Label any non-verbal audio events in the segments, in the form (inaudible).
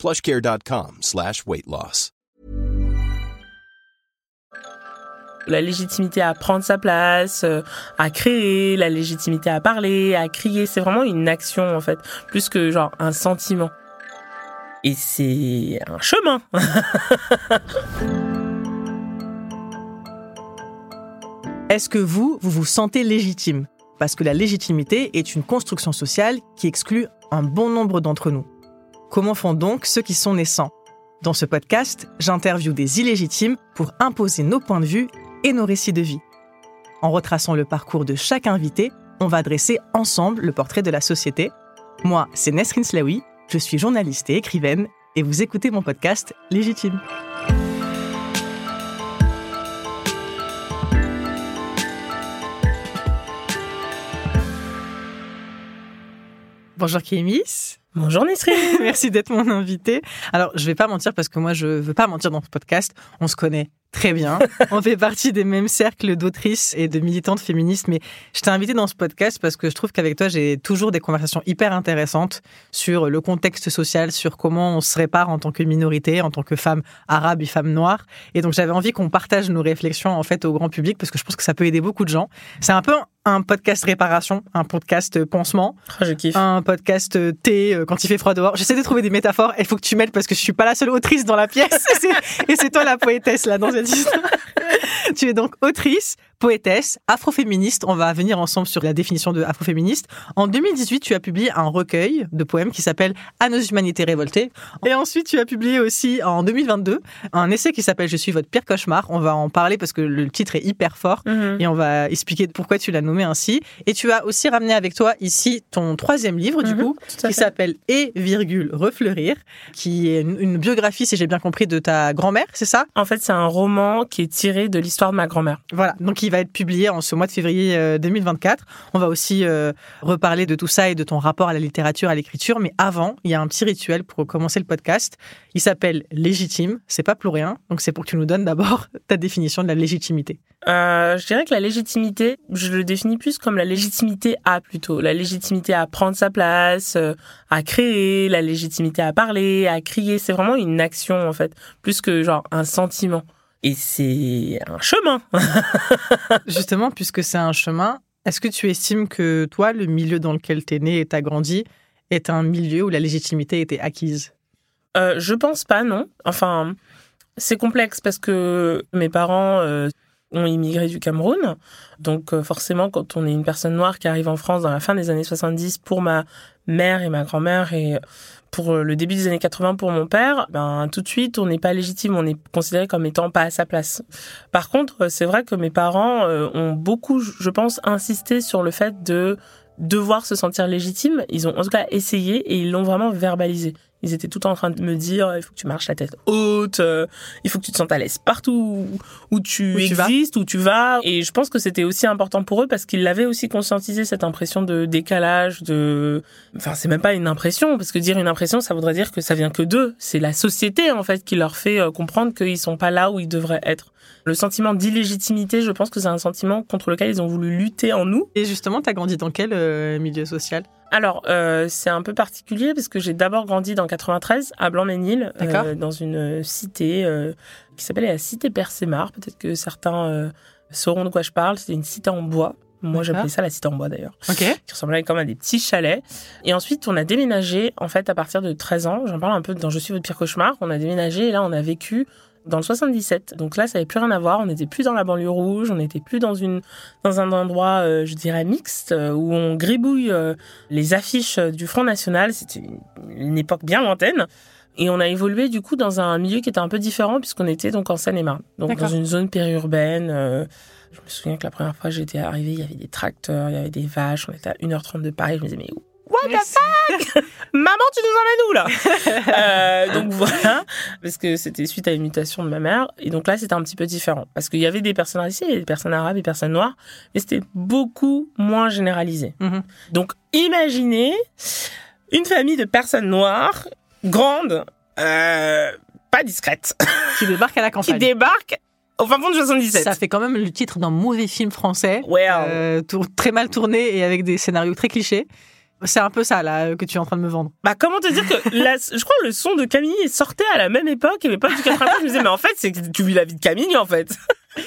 plushcare.com slash weight loss. La légitimité à prendre sa place, euh, à créer, la légitimité à parler, à crier, c'est vraiment une action en fait, plus que genre un sentiment. Et c'est un chemin. (laughs) Est-ce que vous, vous vous sentez légitime? Parce que la légitimité est une construction sociale qui exclut un bon nombre d'entre nous. Comment font donc ceux qui sont naissants? Dans ce podcast, j'interviewe des illégitimes pour imposer nos points de vue et nos récits de vie. En retraçant le parcours de chaque invité, on va dresser ensemble le portrait de la société. Moi, c'est Nesrin Slaoui, je suis journaliste et écrivaine, et vous écoutez mon podcast Légitime. Bonjour Kémis. Bonjour Nesrine. (laughs) Merci d'être mon invité. Alors, je vais pas mentir parce que moi, je veux pas mentir dans ce podcast. On se connaît très bien. (laughs) On fait partie des mêmes cercles d'autrices et de militantes féministes. Mais je t'ai invité dans ce podcast parce que je trouve qu'avec toi, j'ai toujours des conversations hyper intéressantes sur le contexte social, sur comment on se répare en tant que minorité, en tant que femme arabe et femme noire. Et donc, j'avais envie qu'on partage nos réflexions, en fait, au grand public parce que je pense que ça peut aider beaucoup de gens. C'est un peu un podcast réparation, un podcast pansement, Ah, je kiffe. un podcast thé euh, quand il fait froid dehors. J'essaie de trouver des métaphores. Il faut que tu m'aides parce que je suis pas la seule autrice dans la pièce. (laughs) Et c'est- Et c'est toi la poétesse là dans cette histoire. (laughs) tu es donc autrice, poétesse, afroféministe. On va venir ensemble sur la définition de afroféministe. En 2018, tu as publié un recueil de poèmes qui s'appelle À nos humanités révoltées. Et ensuite, tu as publié aussi en 2022 un essai qui s'appelle Je suis votre pire cauchemar. On va en parler parce que le titre est hyper fort Mhm. et on va expliquer pourquoi tu l'as nommé ainsi. Et tu as aussi ramené avec toi ici ton troisième livre, du Mhm, coup, qui s'appelle Et, virgule, refleurir, qui est une, une biographie, si j'ai bien compris, de ta grand-mère, c'est ça? En fait, c'est un roman qui est tiré de l'histoire de ma grand-mère. Voilà, donc il va être publié en ce mois de février euh, 2024. On va aussi euh, reparler de tout ça et de ton rapport à la littérature, à l'écriture. Mais avant, il y a un petit rituel pour commencer le podcast. Il s'appelle Légitime, c'est pas pour rien. Donc c'est pour que tu nous donnes d'abord (laughs) ta définition de la légitimité. Euh, je dirais que la légitimité, je le définis plus comme la légitimité à plutôt. La légitimité à prendre sa place, euh, à créer, la légitimité à parler, à crier. C'est vraiment une action, en fait, plus que genre un sentiment. Et c'est un chemin. (laughs) Justement, puisque c'est un chemin, est-ce que tu estimes que toi, le milieu dans lequel tu es né et tu as grandi, est un milieu où la légitimité était acquise? Euh, je pense pas, non. Enfin, c'est complexe parce que mes parents euh, ont immigré du Cameroun. Donc euh, forcément, quand on est une personne noire qui arrive en France dans la fin des années 70 pour ma mère et ma grand-mère et pour euh, le début des années 80 pour mon père, ben tout de suite, on n'est pas légitime, on est considéré comme étant pas à sa place. Par contre, euh, c'est vrai que mes parents euh, ont beaucoup, je pense, insisté sur le fait de devoir se sentir légitime. Ils ont en tout cas essayé et ils l'ont vraiment verbalisé. Ils étaient tout en train de me dire il faut que tu marches la tête haute, euh, il faut que tu te sentes à l'aise partout où, où tu Où tu vas. existes, où tu vas. Et je pense que c'était aussi important pour eux parce qu'ils l'avaient aussi conscientisé cette impression de décalage, de. Enfin, c'est même pas une impression parce que dire une impression, ça voudrait dire que ça vient que d'eux. C'est la société en fait qui leur fait euh, comprendre qu'ils sont pas là où ils devraient être. Le sentiment d'illégitimité, je pense que c'est un sentiment contre lequel ils ont voulu lutter en nous. Et justement, tu as grandi dans quel euh, milieu social? Alors, euh, c'est un peu particulier parce que j'ai d'abord grandi dans 93 à Blanc-Ménil, euh, dans une cité euh, qui s'appelait la cité Persémar. Peut-être que certains euh, sauront de quoi je parle. C'était une cité en bois. Moi, j'appelais ça la cité en bois d'ailleurs, Ok. qui ressemblait comme à des petits chalets. Et ensuite, on a déménagé, en fait, à partir de 13 ans. J'en parle un peu dans Je suis votre pire cauchemar. On a déménagé et là, on a vécu dans le 77. Donc là, ça n'avait plus rien à voir. On n'était plus dans la banlieue rouge. On n'était plus dans une dans un endroit, euh, je dirais mixte, euh, où on gribouille euh, les affiches du Front National. C'était une, époque bien lointaine. Et on a évolué du coup dans un milieu qui était un peu différent puisqu'on était donc en Seine-et-Marne, donc dans une zone périurbaine. euh, je me souviens que la première fois j'étais arrivée, il y avait des tracteurs, il y avait des vaches, on était à 1h30 de Paris. Je me disais mais où, What the fuck? (laughs) Maman, tu nous emmènes où là? (laughs) Euh, Donc (laughs) voilà, parce que c'était suite à une mutation de ma mère. Et donc là, c'était un petit peu différent. Parce qu'il y avait des personnes racisées, des personnes arabes, des personnes noires, mais c'était beaucoup moins généralisé. Mhm. Donc imaginez une famille de personnes noires, grandes, euh, pas discrètes, Qui débarque à la qui campagne. débarquent au fin fond de 77. Ça fait quand même le titre d'un mauvais film français, Well. euh, très mal tourné et avec des scénarios très clichés. C'est un peu ça là que tu es en train de me vendre. Bah comment te dire que (laughs) la- je crois que le son de Camille sortait à la même époque et l'époque du 83 je me disais mais en fait c'est que tu vis la vie de Camille en fait.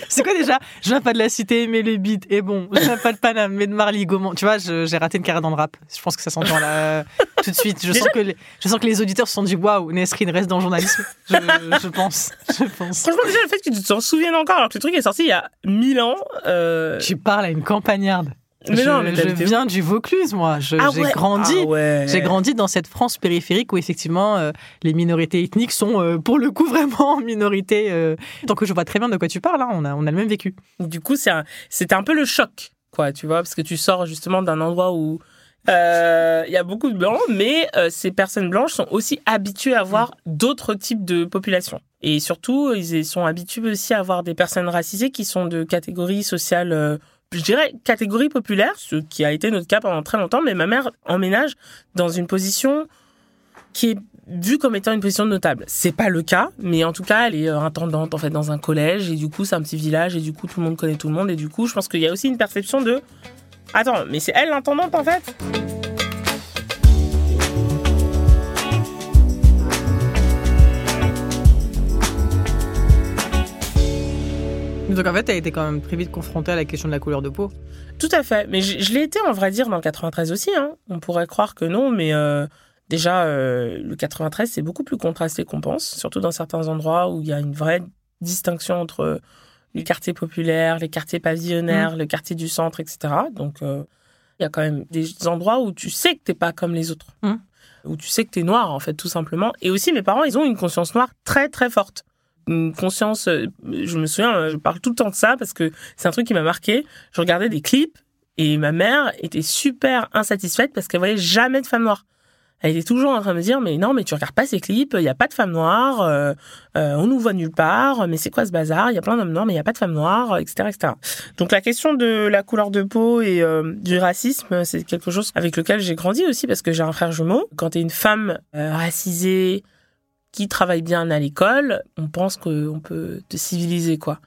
C'est quoi déjà? Je viens pas de la cité, mais le beat est bon. Je viens pas de Paname, mais de Marley Gaumont. Tu vois, j'ai raté une carrière dans le rap. Je pense que ça s'entend là tout de suite. Je Déjà- sens que les, je sens que les auditeurs se sont dit waouh, Nesrine reste dans le journalisme. Je, je pense, je pense. Franchement déjà le fait que tu t'en souviennes encore alors que le truc est sorti il y a 1000 ans. Euh... Tu parles à une campagnarde. Mais je, non mais je viens du Vaucluse, moi. Ah j'ai ouais. grandi. Ah ouais. J'ai grandi dans cette France périphérique où effectivement euh, les minorités ethniques sont euh, pour le coup (laughs) vraiment en minorité. euh. Donc je vois très bien de quoi tu parles. hein. On a on a le même vécu. Du coup c'est un- c'était un peu le choc quoi tu vois parce que tu sors justement d'un endroit où euh, il y a beaucoup de blancs, mais euh, ces personnes blanches sont aussi habituées à voir d'autres types de populations. Et surtout, ils sont habitués aussi à voir des personnes racisées qui sont de catégories sociales, euh, je dirais catégorie populaire, ce qui a été notre cas pendant très longtemps. Mais ma mère emménage dans une position qui est vue comme étant une position notable. C'est pas le cas, mais en tout cas, elle est euh, intendante en fait dans un collège et du coup, c'est un petit village et du coup, tout le monde connaît tout le monde et du coup, je pense qu'il y a aussi une perception de Attends, mais c'est elle l'intendante en fait? Donc en fait, t'as été quand même très vite confronté à la question de la couleur de peau. Tout à fait. Mais je, je l'ai été, en vrai dire, dans le 93 aussi. Hein. On pourrait croire que non, mais euh, déjà, euh, le 93, c'est beaucoup plus contrasté qu'on pense, surtout dans certains endroits où il y a une vraie distinction entre les quartiers populaires, les quartiers pavillonnaires, le quartier du centre, etc. Donc, euh, il y a quand même des endroits où tu sais que t'es pas comme les autres. Mm. Où tu sais que t'es noir, en fait, tout simplement. Et aussi, mes parents, ils ont une conscience noire très, très forte. Conscience, euh, je me souviens, euh, je parle tout le temps de ça parce que c'est un truc qui m'a marqué. Je regardais des clips et ma mère était super insatisfaite parce qu'elle voyait jamais de femme noire. Elle était toujours en train de me dire mais non mais tu regardes pas ces clips, il y a pas de femme noire, euh, euh, on nous voit nulle part, mais c'est quoi ce bazar Il y a plein d'hommes noirs mais il y a pas de femmes noires, etc., etc. Donc la question de la couleur de peau et du racisme, c'est quelque chose avec lequel j'ai grandi aussi parce que j'ai un frère jumeau. Quand tu es une femme racisée qui travaille bien à l'école, on pense qu'on peut te civiliser quoi.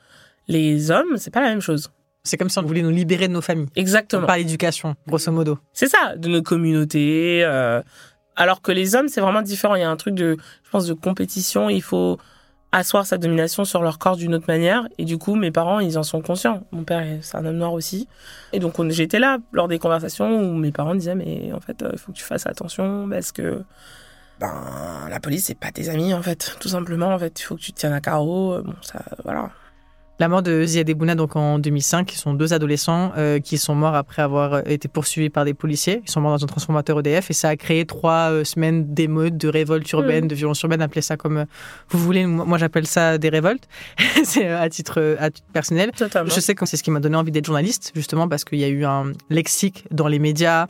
Les hommes, c'est pas la même chose. C'est comme si on voulait nous libérer de nos familles. Exactement. Par l'éducation, grosso modo. C'est ça, de nos communautés. euh, alors que les hommes, c'est vraiment différent. Il y a un truc de, je pense, de compétition. Il faut asseoir sa domination sur leur corps d'une autre manière. Et du coup, mes parents, ils en sont conscients. Mon père, c'est un homme noir aussi. Et donc, on- j'étais là lors des conversations où mes parents disaient, mais en fait, il faut que tu fasses attention parce que, ben, la police, c'est pas tes amis, en fait. Tout simplement, en fait, il faut que tu te tiennes à carreau. Bon, ça, voilà. La mort de Ziad Ebouna, donc en 2005, qui sont deux adolescents euh, qui sont morts après avoir été poursuivis par des policiers. Ils sont morts dans un transformateur EDF et ça a créé trois euh, semaines d'émeutes, de révoltes urbaines, de violences urbaines. Appelez ça comme euh, vous voulez. Moi, j'appelle ça des révoltes. (laughs) c'est euh, à titre, euh, à titre personnel. Totalement. Je sais que c'est ce qui m'a donné envie d'être journaliste, justement parce qu'il y a eu un lexique dans les médias,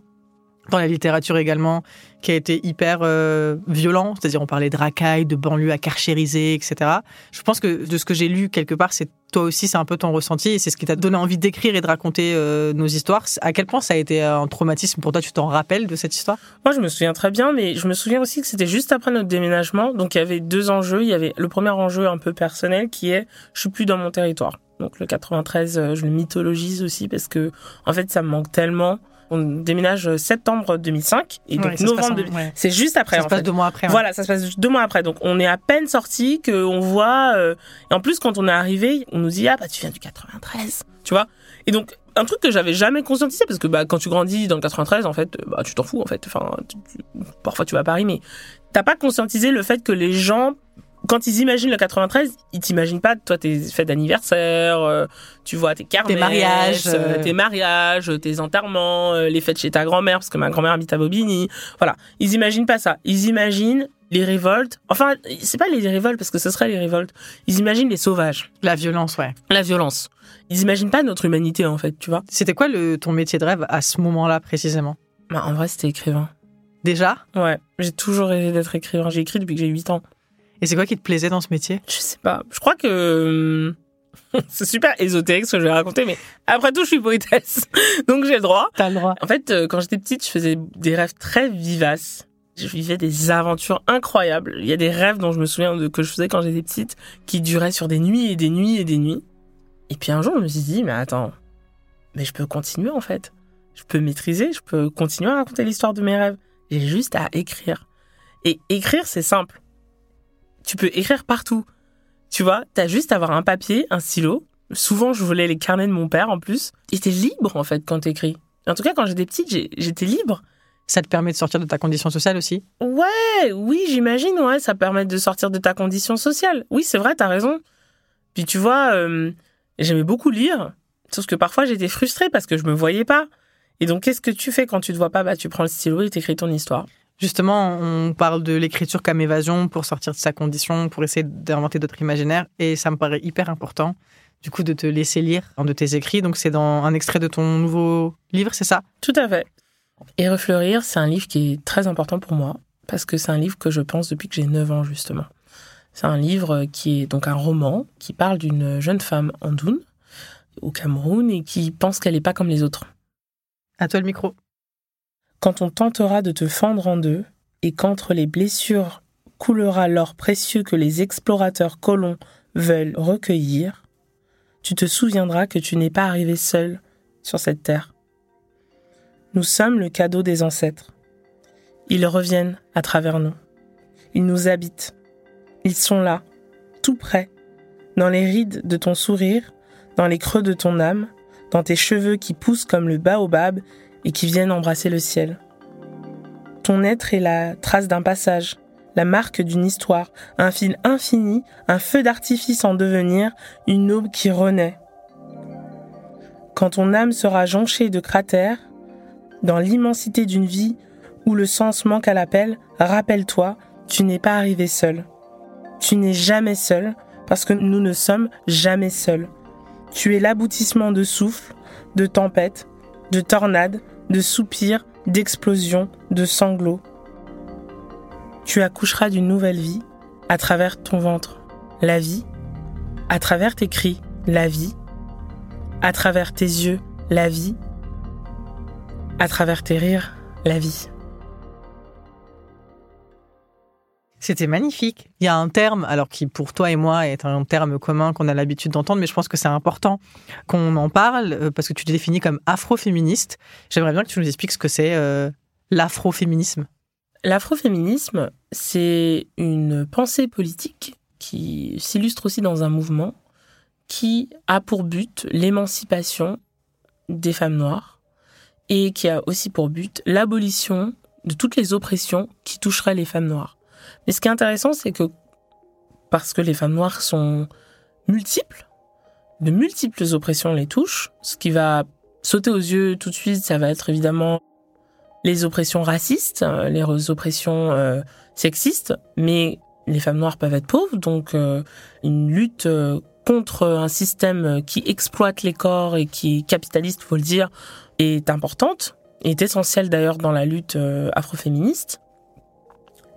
dans la littérature également, qui a été hyper euh, violent. C'est-à-dire, on parlait de racailles, de banlieues à carchériser, etc. Je pense que de ce que j'ai lu quelque part, c'est toi aussi, c'est un peu ton ressenti et c'est ce qui t'a donné envie d'écrire et de raconter euh, nos histoires. À quel point ça a été un traumatisme pour toi? Tu t'en rappelles de cette histoire? Moi, je me souviens très bien, mais je me souviens aussi que c'était juste après notre déménagement. Donc, il y avait deux enjeux. Il y avait le premier enjeu un peu personnel qui est je suis plus dans mon territoire. Donc, le 93, euh, je le mythologise aussi parce que, en fait, ça me manque tellement. On déménage euh, septembre 2005 et donc Ouais, novembre. 2000 ouais. C'est juste après. Ça se passe fait. deux mois après. ouais. Voilà, ça se passe deux mois après. Donc on est à peine sorti que on voit. euh, et en plus, quand on est arrivé, on nous dit ah bah tu viens du 93, tu vois. Et donc un truc que j'avais jamais conscientisé parce que bah quand tu grandis dans le 93, en fait, euh, bah tu t'en fous en fait. Enfin, tu- tu- parfois tu vas à Paris, mais t'as pas conscientisé le fait que les gens quand ils imaginent le 93, ils t'imaginent pas, toi, tes fêtes d'anniversaire, euh, tu vois, tes kermesses, mariages, euh, euh. tes mariages, tes enterrements, euh, les fêtes chez ta grand-mère, parce que ma grand-mère habite à Bobigny. Voilà. Ils imaginent pas ça. Ils imaginent les révoltes. Enfin, c'est pas les révoltes, parce que ce serait les révoltes. Ils imaginent les sauvages, La violence, ouais. la violence. Ils imaginent pas notre humanité, en fait, tu vois. C'était quoi le, ton métier de rêve à ce moment-là précisément? Bah, en vrai, c'était écrivain. Déjà? Ouais, j'ai toujours rêvé d'être écrivain. J'ai écrit depuis que j'ai 8 ans. Et c'est quoi qui te plaisait dans ce métier? Je sais pas. Je crois que (laughs) c'est super ésotérique ce que je vais raconter, mais après tout, je suis poétesse, (laughs) donc j'ai le droit. T'as le droit. En fait, euh, quand j'étais petite, je faisais des rêves très vivaces. Je vivais des aventures incroyables. Il y a des rêves dont je me souviens de que je faisais quand j'étais petite, qui duraient sur des nuits et des nuits et des nuits. Et puis un jour, je me suis dit, mais attends, mais je peux continuer en fait. Je peux maîtriser, je peux continuer à raconter l'histoire de mes rêves. J'ai juste à écrire. Et écrire, c'est simple. Tu peux écrire partout. Tu vois, t'as juste à avoir un papier, un stylo. Souvent, je volais les carnets de mon père en plus. Et t'es libre en fait quand t'écris. En tout cas, quand j'étais petite, j'étais libre. Ça te permet de sortir de ta condition sociale aussi? Ouais, oui, j'imagine, ouais, ça permet de sortir de ta condition sociale. Oui, c'est vrai, t'as raison. Puis tu vois, euh, j'aimais beaucoup lire, sauf que parfois j'étais frustrée parce que je me voyais pas. Et donc, qu'est-ce que tu fais quand tu te vois pas? Bah, tu prends le stylo et t'écris ton histoire. Justement, on parle de l'écriture comme évasion pour sortir de sa condition, pour essayer d'inventer d'autres imaginaires. Et ça me paraît hyper important, du coup, de te laisser lire un de tes écrits. Donc, c'est dans un extrait de ton nouveau livre, c'est ça? Tout à fait. Et Refleurir, c'est un livre qui est très important pour moi, parce que c'est un livre que je pense depuis que j'ai 9 ans, justement. C'est un livre qui est donc un roman qui parle d'une jeune femme andoune au Cameroun et qui pense qu'elle n'est pas comme les autres. À toi le micro. Quand on tentera de te fendre en deux, et qu'entre les blessures coulera l'or précieux que les explorateurs colons veulent recueillir, tu te souviendras que tu n'es pas arrivé seul sur cette terre. Nous sommes le cadeau des ancêtres. Ils reviennent à travers nous. Ils nous habitent. Ils sont là, tout près, dans les rides de ton sourire, dans les creux de ton âme, dans tes cheveux qui poussent comme le baobab et qui viennent embrasser le ciel. Ton être est la trace d'un passage, la marque d'une histoire, un fil infini, un feu d'artifice en devenir, une aube qui renaît. Quand ton âme sera jonchée de cratères, dans l'immensité d'une vie où le sens manque à l'appel, rappelle-toi, tu n'es pas arrivé seul. Tu n'es jamais seul parce que nous ne sommes jamais seuls. Tu es l'aboutissement de souffles, de tempêtes, de tornades, de soupirs, d'explosions, de sanglots. Tu accoucheras d'une nouvelle vie à travers ton ventre, la vie, à travers tes cris, la vie, à travers tes yeux, la vie, à travers tes rires, la vie. C'était magnifique. Il y a un terme, alors qui pour toi et moi est un terme commun qu'on a l'habitude d'entendre, mais je pense que c'est important qu'on en parle euh, parce que tu te définis comme afroféministe. J'aimerais bien que tu nous expliques ce que c'est euh, l'afroféminisme. L'afroféminisme, c'est une pensée politique qui s'illustre aussi dans un mouvement qui a pour but l'émancipation des femmes noires et qui a aussi pour but l'abolition de toutes les oppressions qui toucheraient les femmes noires. Mais ce qui est intéressant, c'est que parce que les femmes noires sont multiples, de multiples oppressions les touchent, ce qui va sauter aux yeux tout de suite, ça va être évidemment les oppressions racistes, euh, les oppressions euh, sexistes, mais les femmes noires peuvent être pauvres, donc euh, une lutte contre un système qui exploite les corps et qui est capitaliste, faut le dire, est importante, est essentielle d'ailleurs dans la lutte afroféministe.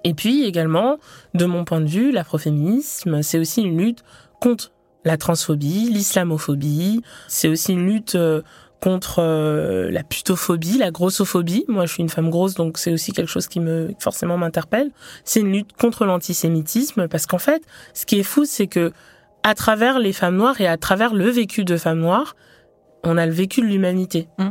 Et puis également, de mon point de vue, l'afroféminisme, c'est aussi une lutte contre la transphobie, l'islamophobie, c'est aussi une lutte euh, contre euh, la putophobie, la grossophobie. Moi, je suis une femme grosse, donc c'est aussi quelque chose qui me forcément m'interpelle. C'est une lutte contre l'antisémitisme, parce qu'en fait, ce qui est fou, c'est que à travers les femmes noires et à travers le vécu de femmes noires, on a le vécu de l'humanité. Mm.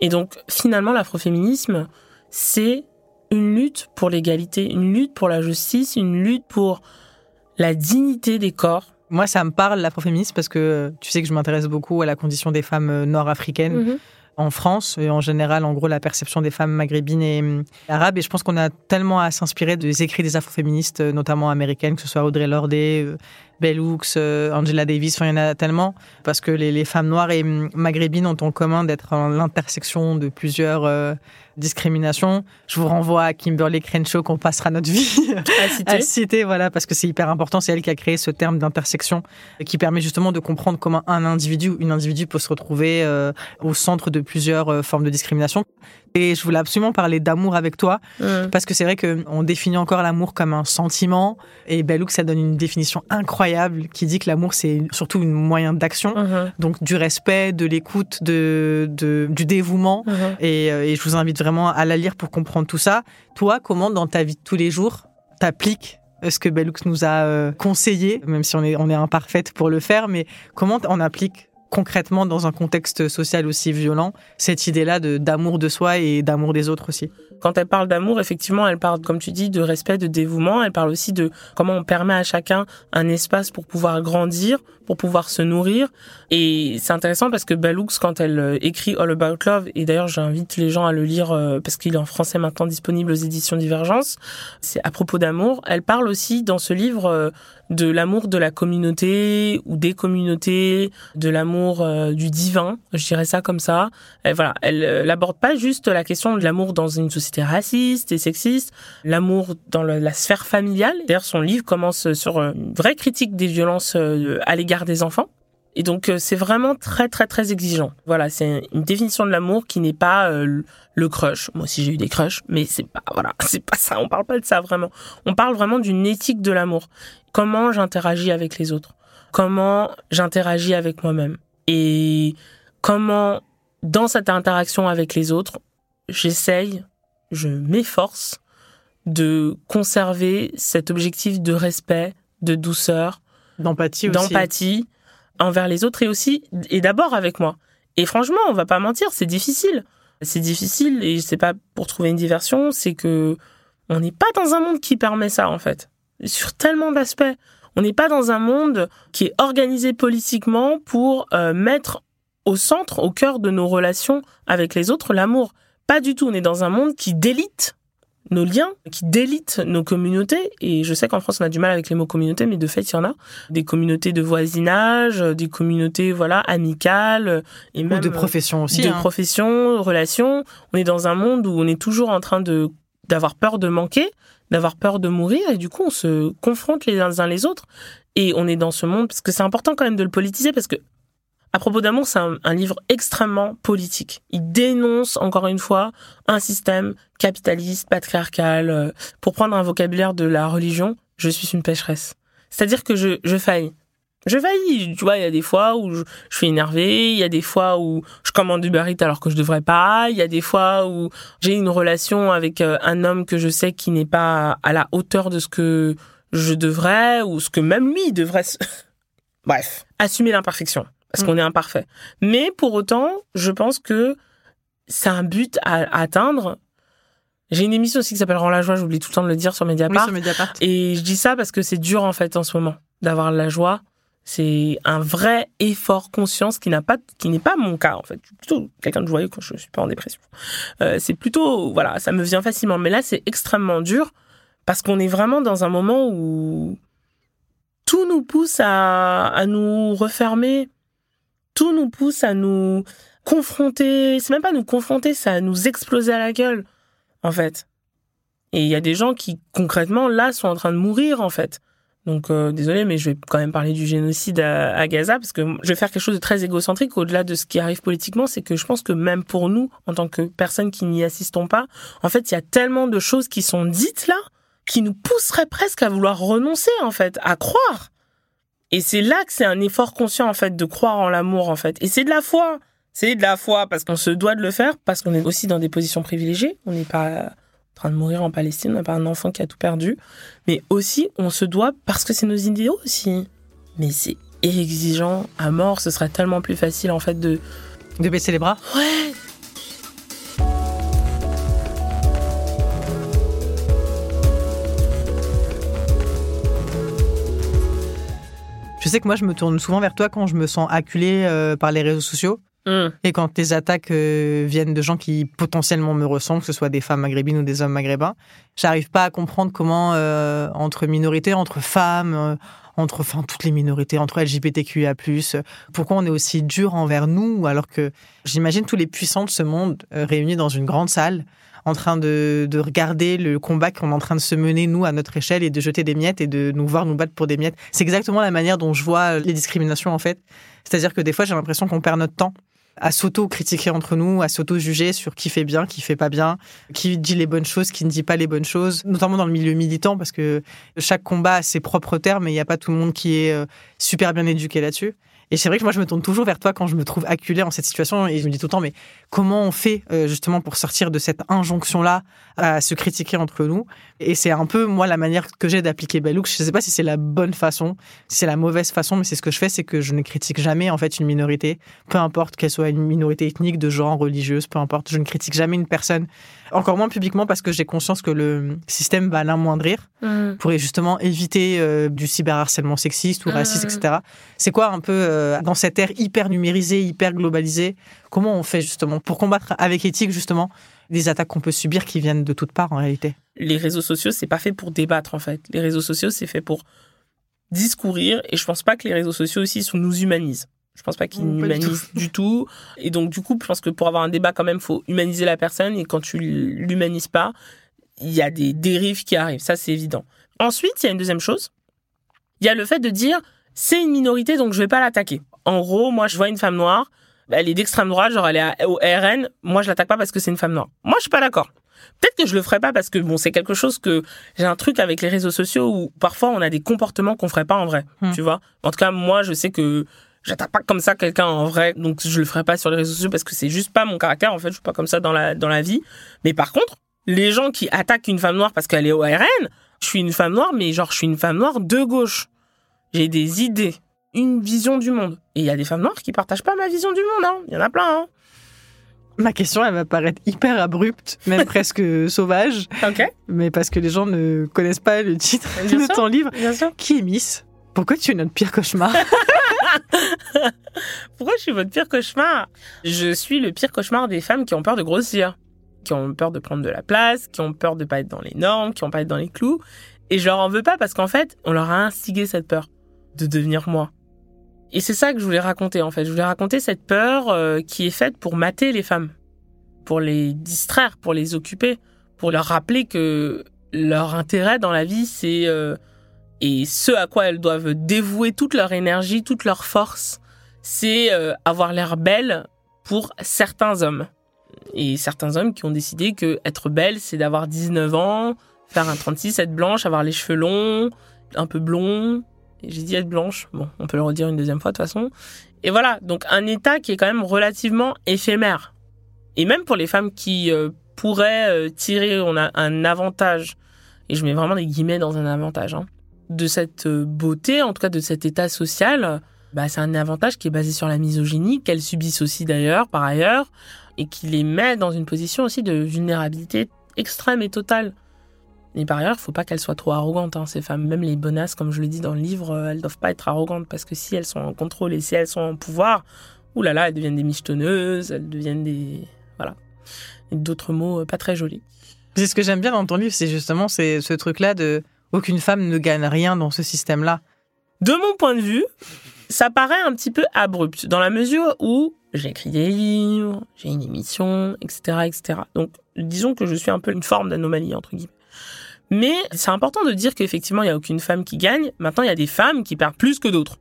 Et donc, finalement, l'afroféminisme, c'est une lutte pour l'égalité, une lutte pour la justice, une lutte pour la dignité des corps. Moi, ça me parle l'afroféminisme parce que euh, tu sais que je m'intéresse beaucoup à la condition des femmes euh, nord-africaines en France et en général, en gros, la perception des femmes maghrébines et euh, arabes. Et je pense qu'on a tellement à s'inspirer des écrits des afroféministes, notamment américaines, que ce soit Audrey Lorde, Bell Hooks, euh, Angela Davis, enfin, il y en a tellement, parce que les, les femmes noires et maghrébines ont en commun d'être à l'intersection de plusieurs euh, discriminations. Je vous renvoie à Kimberly Crenshaw qu'on passera notre vie (laughs) À citer. à citer, voilà, parce que c'est hyper important. C'est elle qui a créé ce terme d'intersection qui permet justement de comprendre comment un individu ou une individu peut se retrouver euh, au centre de plusieurs euh, formes de discrimination. Et je voulais absolument parler d'amour avec toi, Mm. parce que c'est vrai qu'on définit encore l'amour comme un sentiment. Et Bellouk, ça donne une définition incroyable qui dit que l'amour, c'est surtout un moyen d'action. Mhm. Donc du respect, de l'écoute, de, de- du dévouement. Et, euh, et je vous invite vraiment à la lire pour comprendre tout ça. Toi, comment dans ta vie de tous les jours, t'appliques ce que Bellux nous a euh, conseillé, même si on est, on est imparfaite pour le faire, mais comment on applique concrètement dans un contexte social aussi violent cette idée-là de d'amour de soi et d'amour des autres aussi Quand elle parle d'amour, effectivement, elle parle, comme tu dis, de respect, de dévouement. Elle parle aussi de comment on permet à chacun un espace pour pouvoir grandir, pour pouvoir se nourrir. Et c'est intéressant parce que Bellux, quand elle euh, écrit All About Love, et d'ailleurs j'invite les gens à le lire euh, parce qu'il est en français maintenant disponible aux éditions Divergence, c'est à propos d'amour. Elle parle aussi dans ce livre euh, de l'amour de la communauté ou des communautés, de l'amour du divin, je dirais ça comme ça. Et voilà, elle n'aborde pas juste la question de l'amour dans une société raciste et sexiste, l'amour dans la sphère familiale. D'ailleurs, son livre commence sur euh, une vraie critique des violences euh, à l'égard des enfants. Et donc euh, c'est vraiment très très très exigeant. Voilà, c'est une définition de l'amour qui n'est pas le crush. Moi aussi j'ai eu des crushs, mais c'est pas voilà, (laughs) c'est pas ça. On parle pas de ça vraiment. On parle vraiment d'une éthique de l'amour. Comment j'interagis avec les autres Comment j'interagis avec moi-même Et comment dans cette interaction avec les autres, j'essaye, je m'efforce de conserver cet objectif de respect, de douceur, D'empathie aussi. d'empathie envers les autres et aussi et d'abord avec moi. Et franchement, on va pas mentir, c'est difficile. C'est difficile et c'est pas pour trouver une diversion, c'est que on n'est pas dans un monde qui permet ça en fait. Sur tellement d'aspects, on n'est pas dans un monde qui est organisé politiquement pour euh, mettre au centre, au cœur de nos relations avec les autres, l'amour. Pas du tout. On est dans un monde qui délite nos liens, qui délite nos communautés. Et je sais qu'en France, on a du mal avec les mots communauté, mais de fait, il y en a. Des communautés de voisinage, des communautés, voilà, amicales, et Ou même de profession aussi. de hein. profession, relations. On est dans un monde où on est toujours en train de d'avoir peur de manquer, d'avoir peur de mourir, et du coup, on se confronte les uns les autres. Et on est dans ce monde, parce que c'est important quand même de le politiser, parce que à propos d'amour, c'est un, livre extrêmement politique. Il dénonce, encore une fois, un système capitaliste, patriarcal. euh, Pour prendre un vocabulaire de la religion, je suis une pécheresse. C'est-à-dire que je, je faillis. Je faillis. Tu vois, il y a des fois où je, suis énervée, il y a des fois où je commande Uber Eats alors que je devrais pas, il y a des fois où j'ai une relation avec euh, un homme que je sais qui n'est pas à la hauteur de ce que je devrais ou ce que même lui devrait. (laughs) Bref, assumer l'imperfection parce Mm. qu'on est imparfait. Mais pour autant, je pense que c'est un but à, à atteindre. J'ai une émission aussi qui s'appelle Rends la joie, j'oublie tout le temps de le dire sur Oui, Mediapart. sur Mediapart. Et je dis ça parce que c'est dur en fait en ce moment d'avoir la joie. C'est un vrai effort conscience qui n'a pas, qui n'est pas mon cas en fait. Je suis plutôt quelqu'un de joyeux quand je suis pas en dépression. Euh, c'est plutôt, voilà, ça me vient facilement. Mais là, c'est extrêmement dur parce qu'on est vraiment dans un moment où tout nous pousse à, à nous refermer. Tout nous pousse à nous confronter. C'est même pas nous confronter, c'est à nous exploser à la gueule, en fait. Et il y a des gens qui, concrètement, là, sont en train de mourir, en fait. Donc, euh, désolé, mais je vais quand même parler du génocide à, à Gaza, parce que je vais faire quelque chose de très égocentrique, au-delà de ce qui arrive politiquement, c'est que je pense que même pour nous, en tant que personnes qui n'y assistons pas, en fait, il y a tellement de choses qui sont dites là, qui nous pousseraient presque à vouloir renoncer, en fait, à croire. Et c'est là que c'est un effort conscient, en fait, de croire en l'amour, en fait. Et c'est de la foi. C'est de la foi, parce qu'on se doit de le faire, parce qu'on est aussi dans des positions privilégiées. On n'est pas en train de mourir en Palestine, on n'a pas un enfant qui a tout perdu. Mais aussi, on se doit parce que c'est nos idéaux aussi. Mais c'est exigeant à mort, ce serait tellement plus facile, en fait, de... De baisser les bras. Ouais sais que moi, je me tourne souvent vers toi quand je me sens acculée euh, par les réseaux sociaux. Hum. Et quand tes attaques euh, viennent de gens qui potentiellement me ressemblent, que ce soit des femmes maghrébines ou des hommes maghrébins, j'arrive pas à comprendre comment, euh, entre minorités, entre femmes, entre enfin, toutes les minorités, entre LGBTQIA, pourquoi on est aussi dur envers nous, alors que j'imagine tous les puissants de ce monde réunis dans une grande salle, en train de, de regarder le combat qu'on est en train de se mener, nous, à notre échelle, et de jeter des miettes et de nous voir nous battre pour des miettes. C'est exactement la manière dont je vois les discriminations, en fait. C'est-à-dire que des fois, j'ai l'impression qu'on perd notre temps à s'auto-critiquer entre nous, à s'auto-juger sur qui fait bien, qui fait pas bien, qui dit les bonnes choses, qui ne dit pas les bonnes choses, notamment dans le milieu militant, parce que chaque combat a ses propres termes et il n'y a pas tout le monde qui est euh, super bien éduqué là-dessus. Et c'est vrai que moi, je me tourne toujours vers toi quand je me trouve acculée en cette situation et je me dis tout le temps, mais comment on fait euh, justement pour sortir de cette injonction-là à se critiquer entre nous? Et c'est un peu, moi, la manière que j'ai d'appliquer Bellouk. Je ne sais pas si c'est la bonne façon, si c'est la mauvaise façon, mais c'est ce que je fais, c'est que je ne critique jamais, en fait, une minorité, peu importe qu'elle soit une minorité ethnique, de genre, religieuse, peu importe. Je ne critique jamais une personne, encore moins publiquement parce que j'ai conscience que le système va l'amoindrir Mm. pour justement éviter euh, du cyberharcèlement sexiste ou raciste, Mm. etc. C'est quoi un peu euh, dans cette ère hyper numérisée, hyper globalisée, comment on fait justement pour combattre avec éthique justement des attaques qu'on peut subir qui viennent de toutes parts en réalité? Les réseaux sociaux, c'est pas fait pour débattre en fait. Les réseaux sociaux, c'est fait pour discourir et je pense pas que les réseaux sociaux aussi sont, nous humanisent. Je pense pas qu'ils Mm, nous pas du humanisent du tout. Et donc du coup, je pense que pour avoir un débat quand même, faut humaniser la personne et quand tu l'humanises pas, il y a des dérives qui arrivent. Ça, c'est évident. Ensuite, il y a une deuxième chose. Il y a le fait de dire c'est une minorité donc je vais pas l'attaquer. En gros, moi je vois une femme noire, elle est d'extrême droite, genre elle est au RN, moi je l'attaque pas parce que c'est une femme noire. Moi je suis pas d'accord. Peut-être que je le ferai pas parce que bon, c'est quelque chose que j'ai un truc avec les réseaux sociaux où parfois on a des comportements qu'on ferait pas en vrai, Hmm. tu vois. En tout cas, moi je sais que j'attaque pas comme ça quelqu'un en vrai, donc je le ferai pas sur les réseaux sociaux parce que c'est juste pas mon caractère en fait, je suis pas comme ça dans la dans la vie. Mais par contre, les gens qui attaquent une femme noire parce qu'elle est au RN, je suis une femme noire mais genre je suis une femme noire de gauche. J'ai des idées, une vision du monde. Et il y a des femmes noires qui partagent pas ma vision du monde, hein. Il y en a plein, hein. Ma question, elle va paraître hyper abrupte, même (laughs) presque sauvage, Ok, mais parce que les gens ne connaissent pas le titre Bien de sûr. ton livre. bien sûr. Qui est Miss? Pourquoi tu es notre pire cauchemar? (laughs) (laughs) Pourquoi je suis votre pire cauchemar? Je suis le pire cauchemar des femmes qui ont peur de grossir, qui ont peur de prendre de la place, qui ont peur de pas être dans les normes, qui ont pas être dans les clous. Et je leur en veux pas parce qu'en fait, on leur a instigé cette peur de devenir moi. Et c'est ça que je voulais raconter en fait. Je voulais raconter cette peur euh, qui est faite pour mater les femmes, pour les distraire, pour les occuper, pour leur rappeler que leur intérêt dans la vie, c'est euh, et ce à quoi elles doivent dévouer toute leur énergie, toute leur force, c'est euh, avoir l'air belle pour certains hommes. Et certains hommes qui ont décidé que être belle, c'est d'avoir 19 ans, faire un 36, être blanche, avoir les cheveux longs, un peu blond. J'ai dit être blanche. Bon, on peut le redire une deuxième fois de toute façon. Et voilà, donc un état qui est quand même relativement éphémère. Et même pour les femmes qui euh, pourraient euh, tirer on a un avantage, et je mets vraiment des guillemets dans un avantage, hein, de cette euh, beauté, en tout cas de cet état social, bah, c'est un avantage qui est basé sur la misogynie, qu'elles subissent aussi d'ailleurs, par ailleurs, et qui les met dans une position aussi de vulnérabilité extrême et totale. Et par ailleurs, il faut pas qu'elles soient trop arrogantes, hein, ces femmes. Même les bonasses, comme je le dis dans le livre, euh, elles doivent pas être arrogantes, parce que si elles sont en contrôle et si elles sont en pouvoir, oulala, elles deviennent des michetonneuses, elles deviennent des... Voilà. D'autres mots euh, pas très jolis. C'est ce que j'aime bien dans ton livre, c'est justement c'est ce truc-là de aucune femme ne gagne rien dans ce système-là. De mon point de vue, ça paraît un petit peu abrupt, dans la mesure où j'écris des livres, j'ai une émission, etc., etc. Donc, disons que je suis un peu une forme d'anomalie, entre guillemets. Mais c'est important de dire qu'effectivement, il n'y a aucune femme qui gagne. Maintenant, il y a des femmes qui perdent plus que d'autres.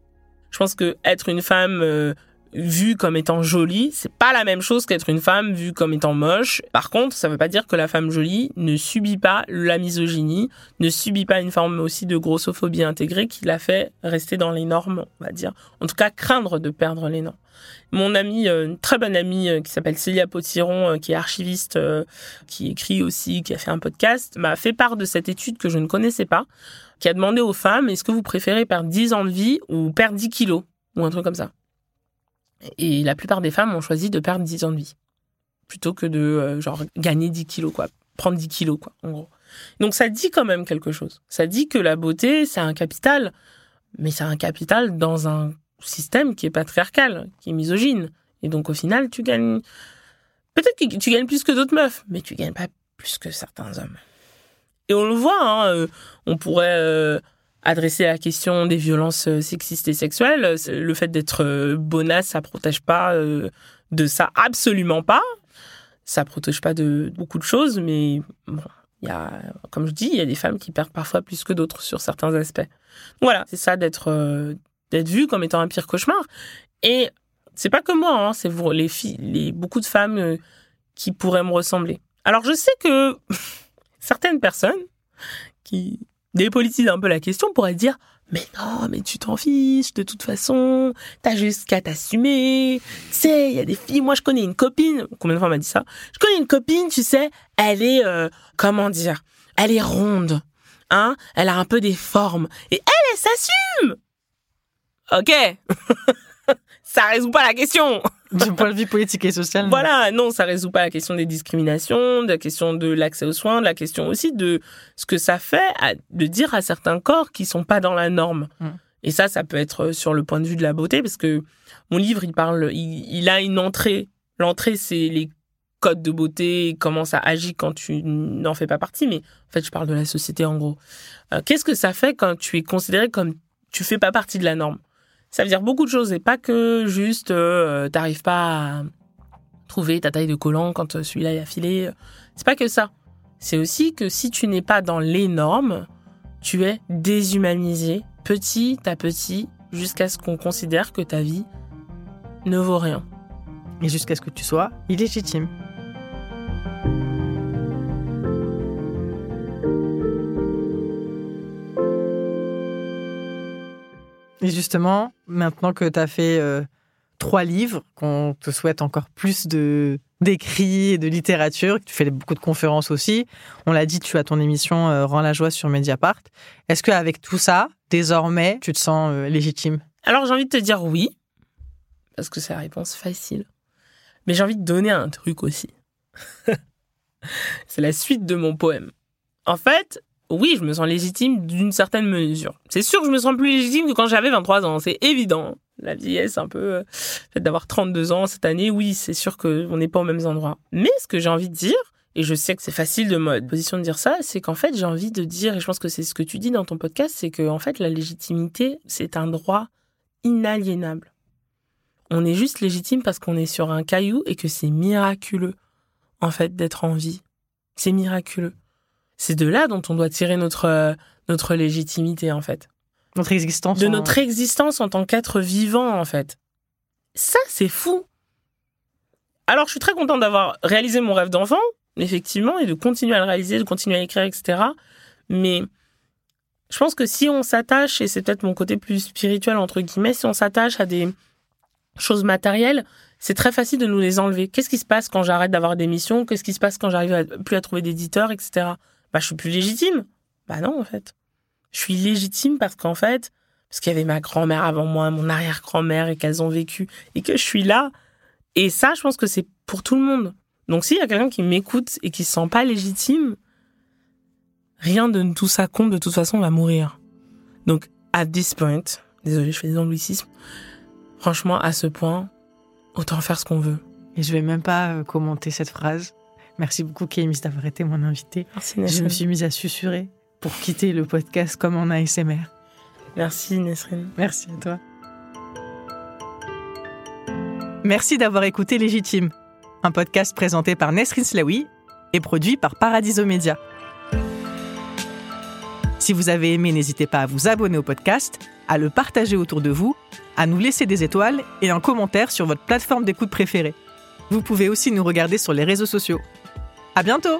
Je pense que être une femme euh, vue comme étant jolie, c'est pas la même chose qu'être une femme vue comme étant moche. Par contre, ça veut pas dire que la femme jolie ne subit pas la misogynie, ne subit pas une forme aussi de grossophobie intégrée qui la fait rester dans les normes, on va dire. En tout cas, craindre de perdre les normes. Mon amie, euh, une très bonne amie euh, qui s'appelle Célia Potiron, euh, qui est archiviste, qui écrit aussi, qui a fait un podcast, m'a fait part de cette étude que je ne connaissais pas, qui a demandé aux femmes, est-ce que vous préférez perdre 10 ans de vie ou perdre 10 kilos Ou un truc comme ça. Et la plupart des femmes ont choisi de perdre 10 ans de vie. Plutôt que de, euh, genre, gagner 10 kilos, quoi. Prendre 10 kilos, quoi, en gros. Donc ça dit quand même quelque chose. Ça dit que la beauté, c'est un capital, mais c'est un capital dans un système qui est patriarcal, qui est misogyne. Et donc au final, tu gagnes... Peut-être que tu gagnes plus que d'autres meufs, mais tu gagnes pas plus que certains hommes. Et on le voit, hein, euh, on pourrait euh, adresser la question des violences euh, sexistes et sexuelles. C'est- Le fait d'être euh, bonasse, ça protège pas euh, de ça, absolument pas. Ça protège pas de beaucoup de choses, mais bon, il y a, comme je dis, il y a des femmes qui perdent parfois plus que d'autres sur certains aspects. Voilà, c'est ça d'être euh, d'être vu comme étant un pire cauchemar. Et C'est pas que moi, hein, c'est les filles, les, beaucoup de femmes euh, qui pourraient me ressembler. Alors je sais que (laughs) certaines personnes qui dépolitisent un peu la question pourraient dire mais non, mais tu t'en fiches, de toute façon, t'as juste qu'à t'assumer. Tu sais, il y a des filles, moi je connais une copine, combien de fois on m'a dit ça? Je connais une copine, tu sais, elle est, euh, comment dire, elle est ronde, hein, elle a un peu des formes, et elle, elle s'assume. Ok (laughs) (laughs) ça résout pas la question. Du point de vue politique et social. (laughs) Voilà, non, ça résout pas la question des discriminations, de la question de l'accès aux soins, de la question aussi de ce que ça fait de dire à certains corps qui sont pas dans la norme. Mm. Et ça, ça peut être sur le point de vue de la beauté, parce que mon livre, il parle, il, a une entrée. L'entrée, c'est les codes de beauté, comment ça agit quand tu n'en fais pas partie. Mais en fait, je parle de la société en gros. Euh, qu'est-ce que ça fait quand tu es considéré comme tu fais pas partie de la norme? Ça veut dire beaucoup de choses et pas que juste euh, t'arrives pas à trouver ta taille de collant quand euh, celui-là est affilé. C'est pas que ça. C'est aussi que si tu n'es pas dans les normes, tu es déshumanisé petit à petit jusqu'à ce qu'on considère que ta vie ne vaut rien. Et jusqu'à ce que tu sois illégitime. Et justement, maintenant que tu as fait euh, trois livres, qu'on te souhaite encore plus de d'écrits et de littérature, que tu fais beaucoup de conférences aussi. On l'a dit, tu as ton émission euh, Rends la joie sur Mediapart. Est-ce qu'avec tout ça, désormais, tu te sens euh, légitime? Alors j'ai envie de te dire oui, parce que c'est la réponse facile. Mais j'ai envie de donner un truc aussi. (laughs) c'est la suite de mon poème. En fait, oui, je me sens légitime d'une certaine mesure. C'est sûr que je me sens plus légitime que quand j'avais 23 ans, c'est évident. La vieillesse, un peu, euh, d'avoir 32 ans cette année, oui, c'est sûr qu'on n'est pas aux mêmes endroits. Mais ce que j'ai envie de dire, et je sais que c'est facile de ma position de dire ça, c'est qu'en fait, j'ai envie de dire, et je pense que c'est ce que tu dis dans ton podcast, c'est que, en fait, la légitimité, c'est un droit inaliénable. On est juste légitime parce qu'on est sur un caillou et que c'est miraculeux, en fait, d'être en vie. C'est miraculeux c'est de là dont on doit tirer notre, euh, notre légitimité, en fait. Notre existence. De notre existence en tant qu'être vivant, en fait. Ça, c'est fou. Alors, je suis très contente d'avoir réalisé mon rêve d'enfant, effectivement, et de continuer à le réaliser, de continuer à écrire, etc. Mais je pense que si on s'attache, et c'est peut-être mon côté plus spirituel, entre guillemets, si on s'attache à des choses matérielles, c'est très facile de nous les enlever. Qu'est-ce qui se passe quand j'arrête d'avoir des missions? Qu'est-ce qui se passe quand j'arrive plus à trouver d'éditeurs, etc bah je suis plus légitime. Bah non en fait. Je suis légitime parce qu'en fait, parce qu'il y avait ma grand-mère avant moi, mon arrière-grand-mère et qu'elles ont vécu et que je suis là. Et ça, je pense que c'est pour tout le monde. Donc s'il y a quelqu'un qui m'écoute et qui se sent pas légitime, rien de tout ça compte, de toute façon, on va mourir. Donc, at this point, désolé, je fais des anglicismes, franchement, à ce point, autant faire ce qu'on veut. Et je vais même pas euh, commenter cette phrase. Merci beaucoup, Kémis, d'avoir été mon invité. Merci, Je me suis mise à susurrer pour quitter le podcast comme en ASMR. Merci, Nesrine. Merci à toi. Merci d'avoir écouté Légitime, un podcast présenté par Nesrine Slaoui et produit par Paradiso Média. Si vous avez aimé, n'hésitez pas à vous abonner au podcast, à le partager autour de vous, à nous laisser des étoiles et un commentaire sur votre plateforme d'écoute préférée. Vous pouvez aussi nous regarder sur les réseaux sociaux. À bientôt!